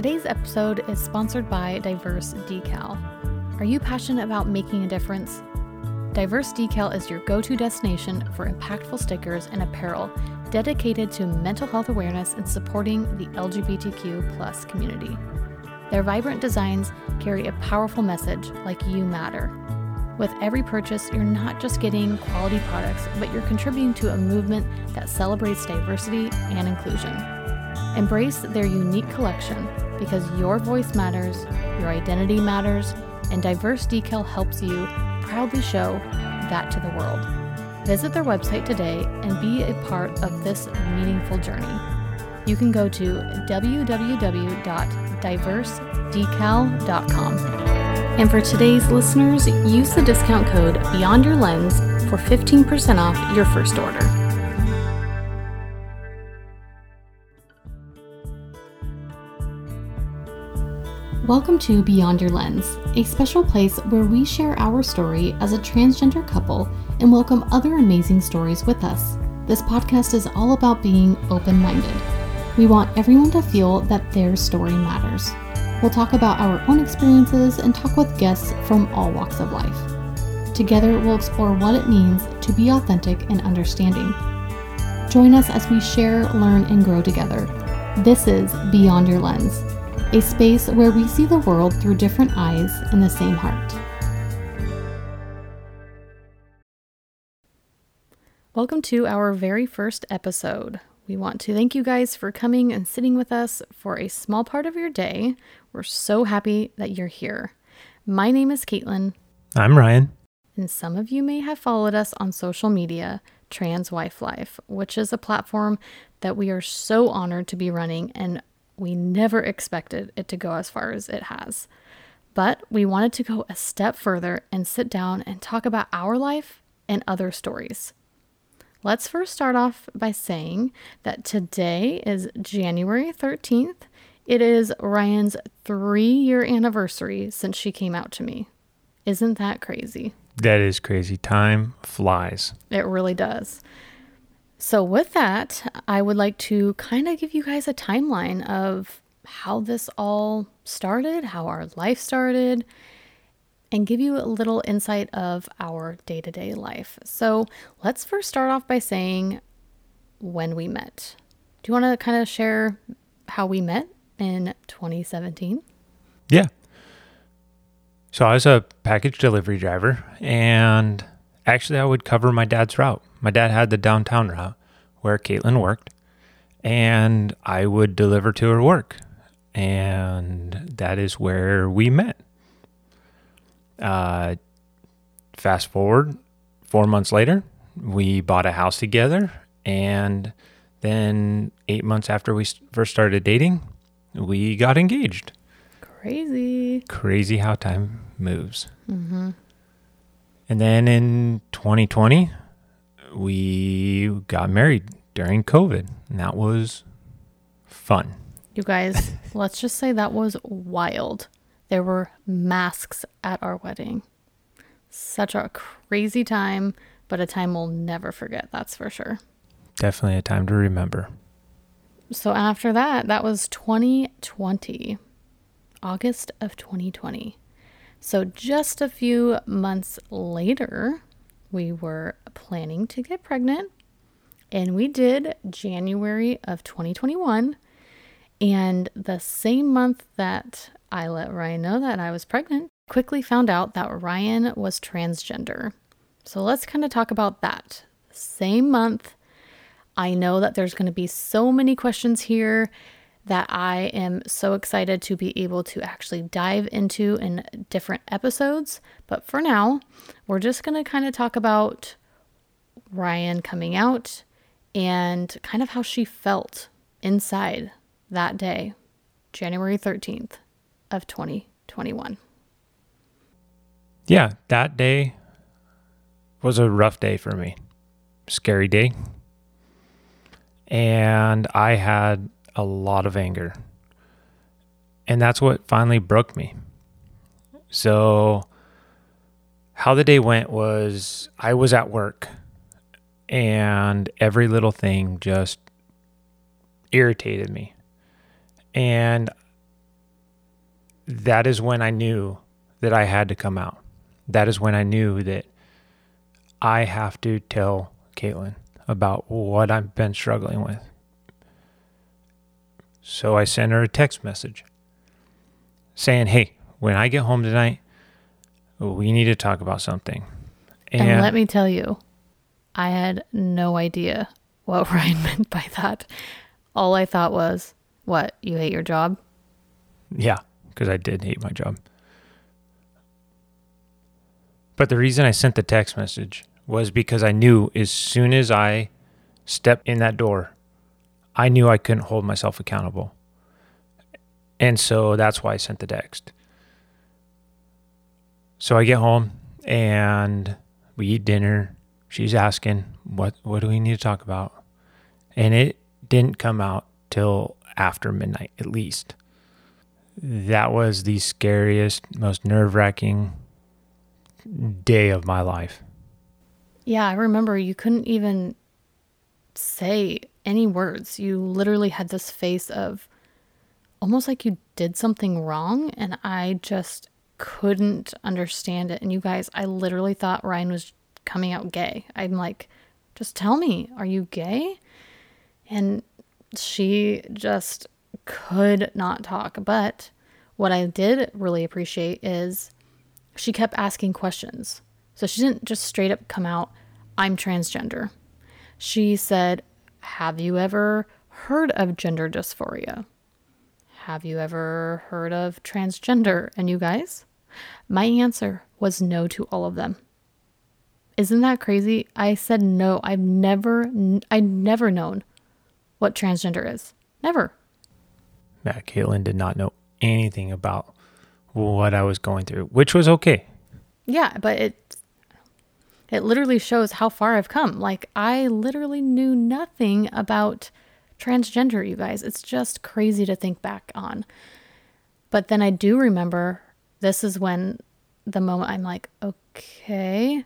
Today's episode is sponsored by Diverse Decal. Are you passionate about making a difference? Diverse Decal is your go to destination for impactful stickers and apparel dedicated to mental health awareness and supporting the LGBTQ community. Their vibrant designs carry a powerful message like you matter. With every purchase, you're not just getting quality products, but you're contributing to a movement that celebrates diversity and inclusion. Embrace their unique collection because your voice matters, your identity matters, and Diverse Decal helps you proudly show that to the world. Visit their website today and be a part of this meaningful journey. You can go to www.diversedecal.com. And for today's listeners, use the discount code Beyond Your Lens for 15% off your first order. Welcome to Beyond Your Lens, a special place where we share our story as a transgender couple and welcome other amazing stories with us. This podcast is all about being open minded. We want everyone to feel that their story matters. We'll talk about our own experiences and talk with guests from all walks of life. Together, we'll explore what it means to be authentic and understanding. Join us as we share, learn, and grow together. This is Beyond Your Lens a space where we see the world through different eyes and the same heart. Welcome to our very first episode. We want to thank you guys for coming and sitting with us for a small part of your day. We're so happy that you're here. My name is Caitlin. I'm Ryan. And some of you may have followed us on social media, Trans Wife Life, which is a platform that we are so honored to be running and we never expected it to go as far as it has. But we wanted to go a step further and sit down and talk about our life and other stories. Let's first start off by saying that today is January 13th. It is Ryan's three year anniversary since she came out to me. Isn't that crazy? That is crazy. Time flies. It really does. So, with that, I would like to kind of give you guys a timeline of how this all started, how our life started, and give you a little insight of our day to day life. So, let's first start off by saying when we met. Do you want to kind of share how we met in 2017? Yeah. So, I was a package delivery driver, and actually, I would cover my dad's route. My dad had the downtown route where Caitlin worked, and I would deliver to her work. And that is where we met. Uh, fast forward four months later, we bought a house together. And then eight months after we first started dating, we got engaged. Crazy. Crazy how time moves. Mm-hmm. And then in 2020, we got married during COVID, and that was fun. You guys, let's just say that was wild. There were masks at our wedding. Such a crazy time, but a time we'll never forget, that's for sure. Definitely a time to remember. So after that, that was 2020, August of 2020. So just a few months later, we were planning to get pregnant, and we did January of 2021. And the same month that I let Ryan know that I was pregnant, quickly found out that Ryan was transgender. So let's kind of talk about that. Same month, I know that there's going to be so many questions here that I am so excited to be able to actually dive into in different episodes. But for now, we're just going to kind of talk about Ryan coming out and kind of how she felt inside that day, January 13th of 2021. Yeah, that day was a rough day for me. Scary day. And I had a lot of anger. And that's what finally broke me. So, how the day went was I was at work and every little thing just irritated me. And that is when I knew that I had to come out. That is when I knew that I have to tell Caitlin about what I've been struggling with. So I sent her a text message saying, Hey, when I get home tonight, we need to talk about something. And, and let me tell you, I had no idea what Ryan meant by that. All I thought was, What, you hate your job? Yeah, because I did hate my job. But the reason I sent the text message was because I knew as soon as I stepped in that door, I knew I couldn't hold myself accountable. And so that's why I sent the text. So I get home and we eat dinner. She's asking, "What what do we need to talk about?" And it didn't come out till after midnight at least. That was the scariest, most nerve-wracking day of my life. Yeah, I remember you couldn't even say any words. You literally had this face of almost like you did something wrong and I just couldn't understand it. And you guys, I literally thought Ryan was coming out gay. I'm like, just tell me, are you gay? And she just could not talk. But what I did really appreciate is she kept asking questions. So she didn't just straight up come out, I'm transgender. She said, Have you ever heard of gender dysphoria? Have you ever heard of transgender? And you guys, my answer was no to all of them. Isn't that crazy? I said no. I've never, I never known what transgender is. Never. Yeah, Caitlin did not know anything about what I was going through, which was okay. Yeah, but it it literally shows how far I've come. Like I literally knew nothing about transgender, you guys. It's just crazy to think back on. But then I do remember this is when the moment I'm like, okay,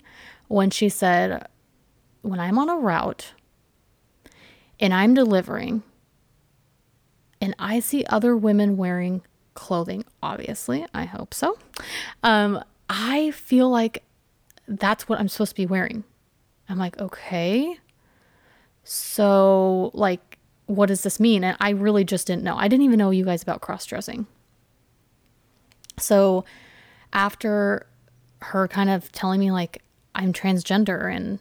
when she said, when I'm on a route and I'm delivering and I see other women wearing clothing, obviously, I hope so. Um, I feel like that's what I'm supposed to be wearing. I'm like, okay. So, like, what does this mean? And I really just didn't know. I didn't even know you guys about cross dressing. So, after her kind of telling me, like, I'm transgender and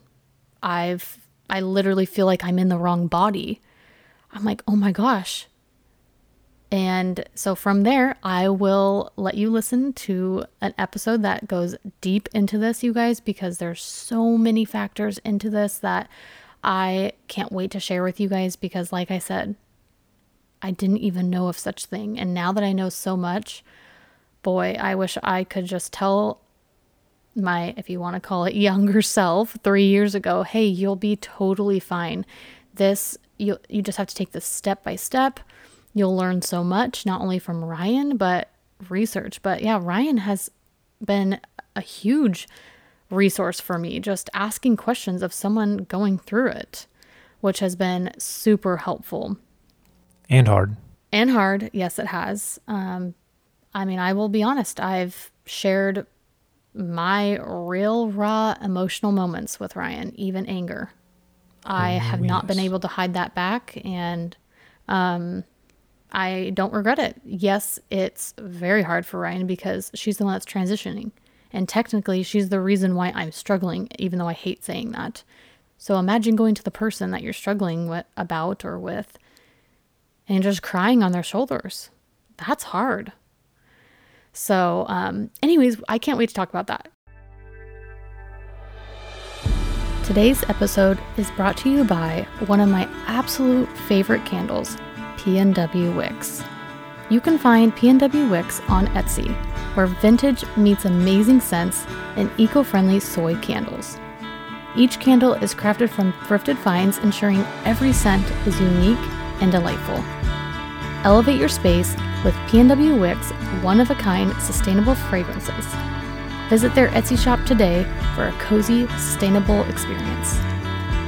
I've, I literally feel like I'm in the wrong body, I'm like, oh my gosh. And so from there, I will let you listen to an episode that goes deep into this, you guys, because there's so many factors into this that I can't wait to share with you guys because, like I said, I didn't even know of such thing. And now that I know so much, boy, I wish I could just tell my, if you want to call it younger self, three years ago, hey, you'll be totally fine. This, you, you just have to take this step by step You'll learn so much, not only from Ryan, but research. But yeah, Ryan has been a huge resource for me, just asking questions of someone going through it, which has been super helpful. And hard. And hard. Yes, it has. Um, I mean, I will be honest, I've shared my real, raw emotional moments with Ryan, even anger. I oh, have not been able to hide that back. And um, I don't regret it. Yes, it's very hard for Ryan because she's the one that's transitioning. And technically, she's the reason why I'm struggling, even though I hate saying that. So imagine going to the person that you're struggling with, about or with and just crying on their shoulders. That's hard. So, um, anyways, I can't wait to talk about that. Today's episode is brought to you by one of my absolute favorite candles PNW Wicks. You can find PNW Wicks on Etsy, where vintage meets amazing scents and eco friendly soy candles. Each candle is crafted from thrifted finds, ensuring every scent is unique and delightful. Elevate your space with PNW Wicks one of a kind sustainable fragrances. Visit their Etsy shop today for a cozy, sustainable experience.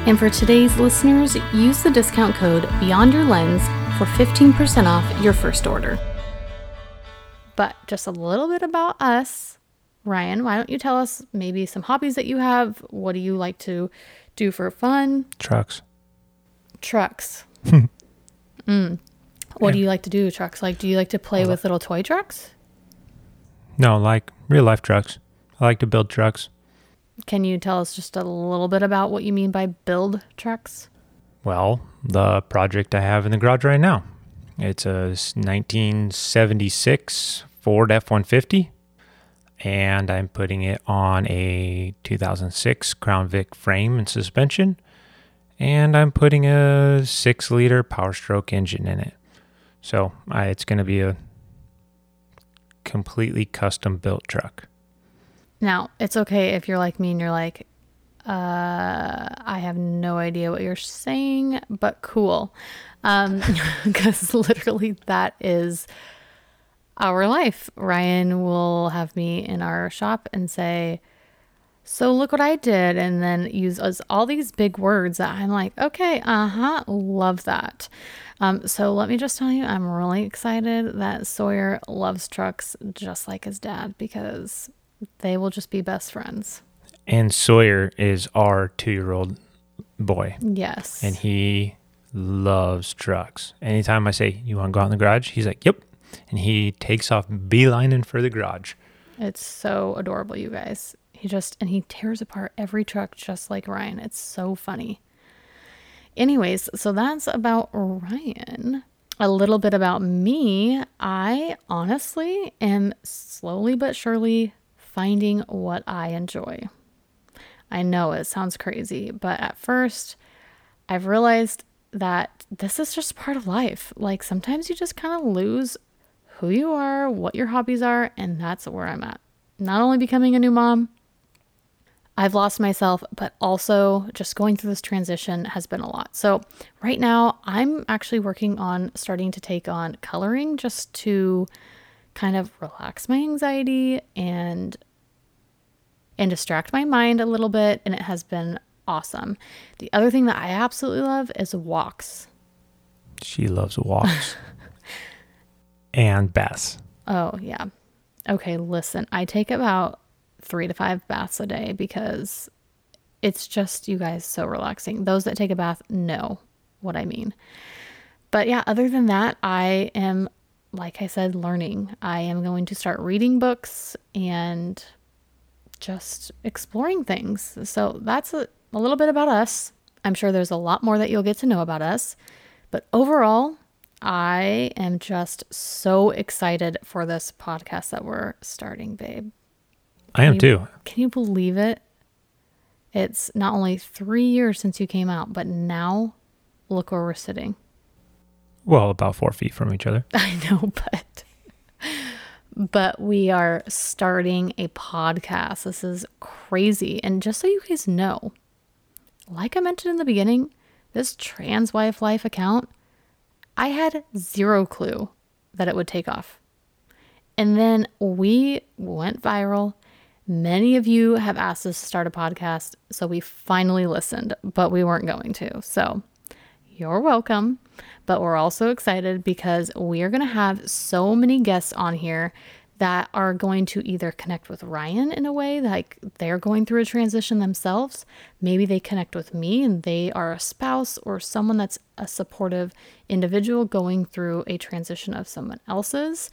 And for today's listeners, use the discount code Beyond Your Lens for 15% off your first order. But just a little bit about us. Ryan, why don't you tell us maybe some hobbies that you have? What do you like to do for fun? Trucks. Trucks. mm. What do you like to do with trucks? Like, do you like to play with little toy trucks? No, like real life trucks. I like to build trucks. Can you tell us just a little bit about what you mean by build trucks? Well, the project I have in the garage right now. It's a 1976 Ford F 150, and I'm putting it on a 2006 Crown Vic frame and suspension, and I'm putting a 6 liter Power Stroke engine in it. So I, it's going to be a completely custom built truck. Now, it's okay if you're like me and you're like, uh, I have no idea what you're saying, but cool. Um, because literally that is our life. Ryan will have me in our shop and say, so look what I did, and then use us all these big words that I'm like, okay, uh huh, love that. Um, so let me just tell you, I'm really excited that Sawyer loves trucks just like his dad because they will just be best friends. And Sawyer is our two year old boy. Yes. And he loves trucks. Anytime I say, You want to go out in the garage? He's like, Yep. And he takes off beelining for the garage. It's so adorable, you guys. He just, and he tears apart every truck just like Ryan. It's so funny. Anyways, so that's about Ryan. A little bit about me. I honestly am slowly but surely finding what I enjoy. I know it sounds crazy, but at first, I've realized that this is just part of life. Like sometimes you just kind of lose who you are, what your hobbies are, and that's where I'm at. Not only becoming a new mom, I've lost myself, but also just going through this transition has been a lot. So, right now, I'm actually working on starting to take on coloring just to kind of relax my anxiety and and distract my mind a little bit and it has been awesome. The other thing that I absolutely love is walks. She loves walks. and baths. Oh, yeah. Okay, listen. I take about 3 to 5 baths a day because it's just you guys so relaxing. Those that take a bath know what I mean. But yeah, other than that, I am like I said, learning. I am going to start reading books and just exploring things. So that's a, a little bit about us. I'm sure there's a lot more that you'll get to know about us. But overall, I am just so excited for this podcast that we're starting, babe. I am you, too. Can you believe it? It's not only three years since you came out, but now look where we're sitting. Well, about four feet from each other. I know, but but we are starting a podcast. This is crazy. And just so you guys know, like I mentioned in the beginning, this trans wife life account, I had zero clue that it would take off. And then we went viral. Many of you have asked us to start a podcast, so we finally listened, but we weren't going to. So you're welcome. But we're also excited because we are going to have so many guests on here that are going to either connect with Ryan in a way like they're going through a transition themselves. Maybe they connect with me and they are a spouse or someone that's a supportive individual going through a transition of someone else's.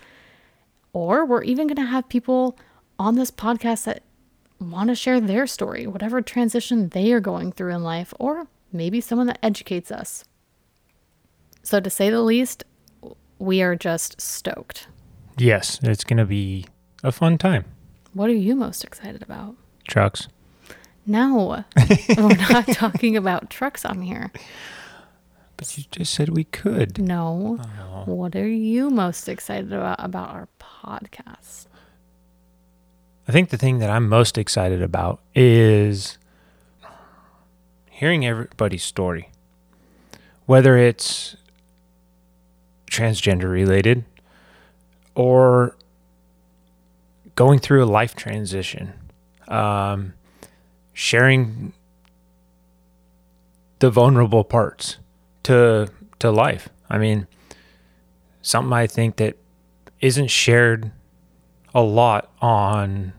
Or we're even going to have people on this podcast that want to share their story, whatever transition they are going through in life, or maybe someone that educates us. So, to say the least, we are just stoked. Yes, it's going to be a fun time. What are you most excited about? Trucks. No, we're not talking about trucks on here. But you just said we could. No. Oh. What are you most excited about about our podcast? I think the thing that I'm most excited about is hearing everybody's story. Whether it's transgender related or going through a life transition, um, sharing the vulnerable parts to to life. I mean, something I think that isn't shared a lot on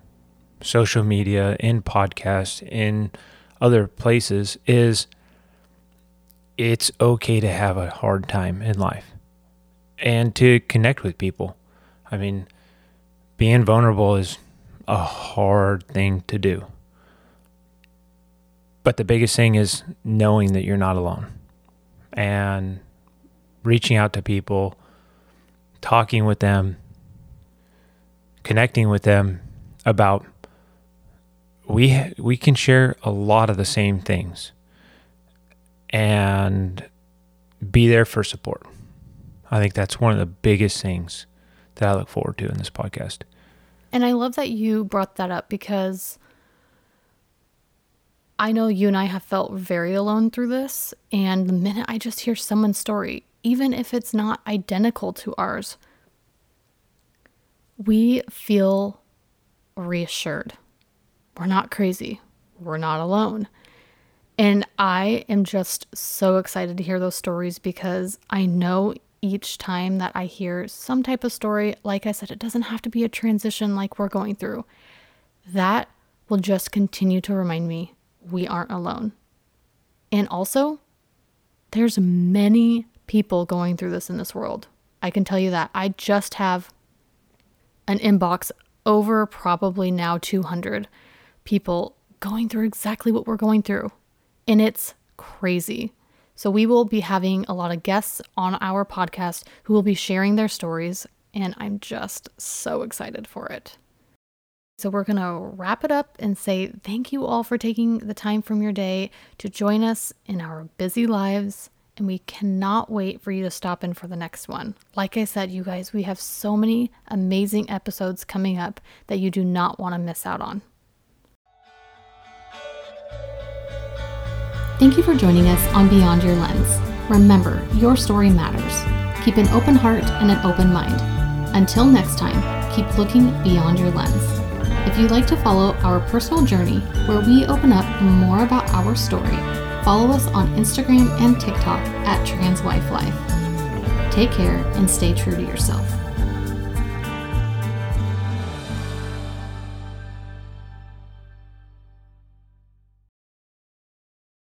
social media, in podcasts, in other places is it's okay to have a hard time in life and to connect with people. I mean, being vulnerable is a hard thing to do. But the biggest thing is knowing that you're not alone and reaching out to people, talking with them, connecting with them about we we can share a lot of the same things and be there for support. I think that's one of the biggest things that I look forward to in this podcast. And I love that you brought that up because I know you and I have felt very alone through this. And the minute I just hear someone's story, even if it's not identical to ours, we feel reassured. We're not crazy. We're not alone. And I am just so excited to hear those stories because I know each time that I hear some type of story, like I said, it doesn't have to be a transition like we're going through. That will just continue to remind me we aren't alone. And also, there's many people going through this in this world. I can tell you that. I just have an inbox over probably now 200 people going through exactly what we're going through. And it's crazy. So, we will be having a lot of guests on our podcast who will be sharing their stories, and I'm just so excited for it. So, we're going to wrap it up and say thank you all for taking the time from your day to join us in our busy lives. And we cannot wait for you to stop in for the next one. Like I said, you guys, we have so many amazing episodes coming up that you do not want to miss out on. Thank you for joining us on Beyond Your Lens. Remember, your story matters. Keep an open heart and an open mind. Until next time, keep looking beyond your lens. If you'd like to follow our personal journey, where we open up more about our story, follow us on Instagram and TikTok at TransWifeLife. Take care and stay true to yourself.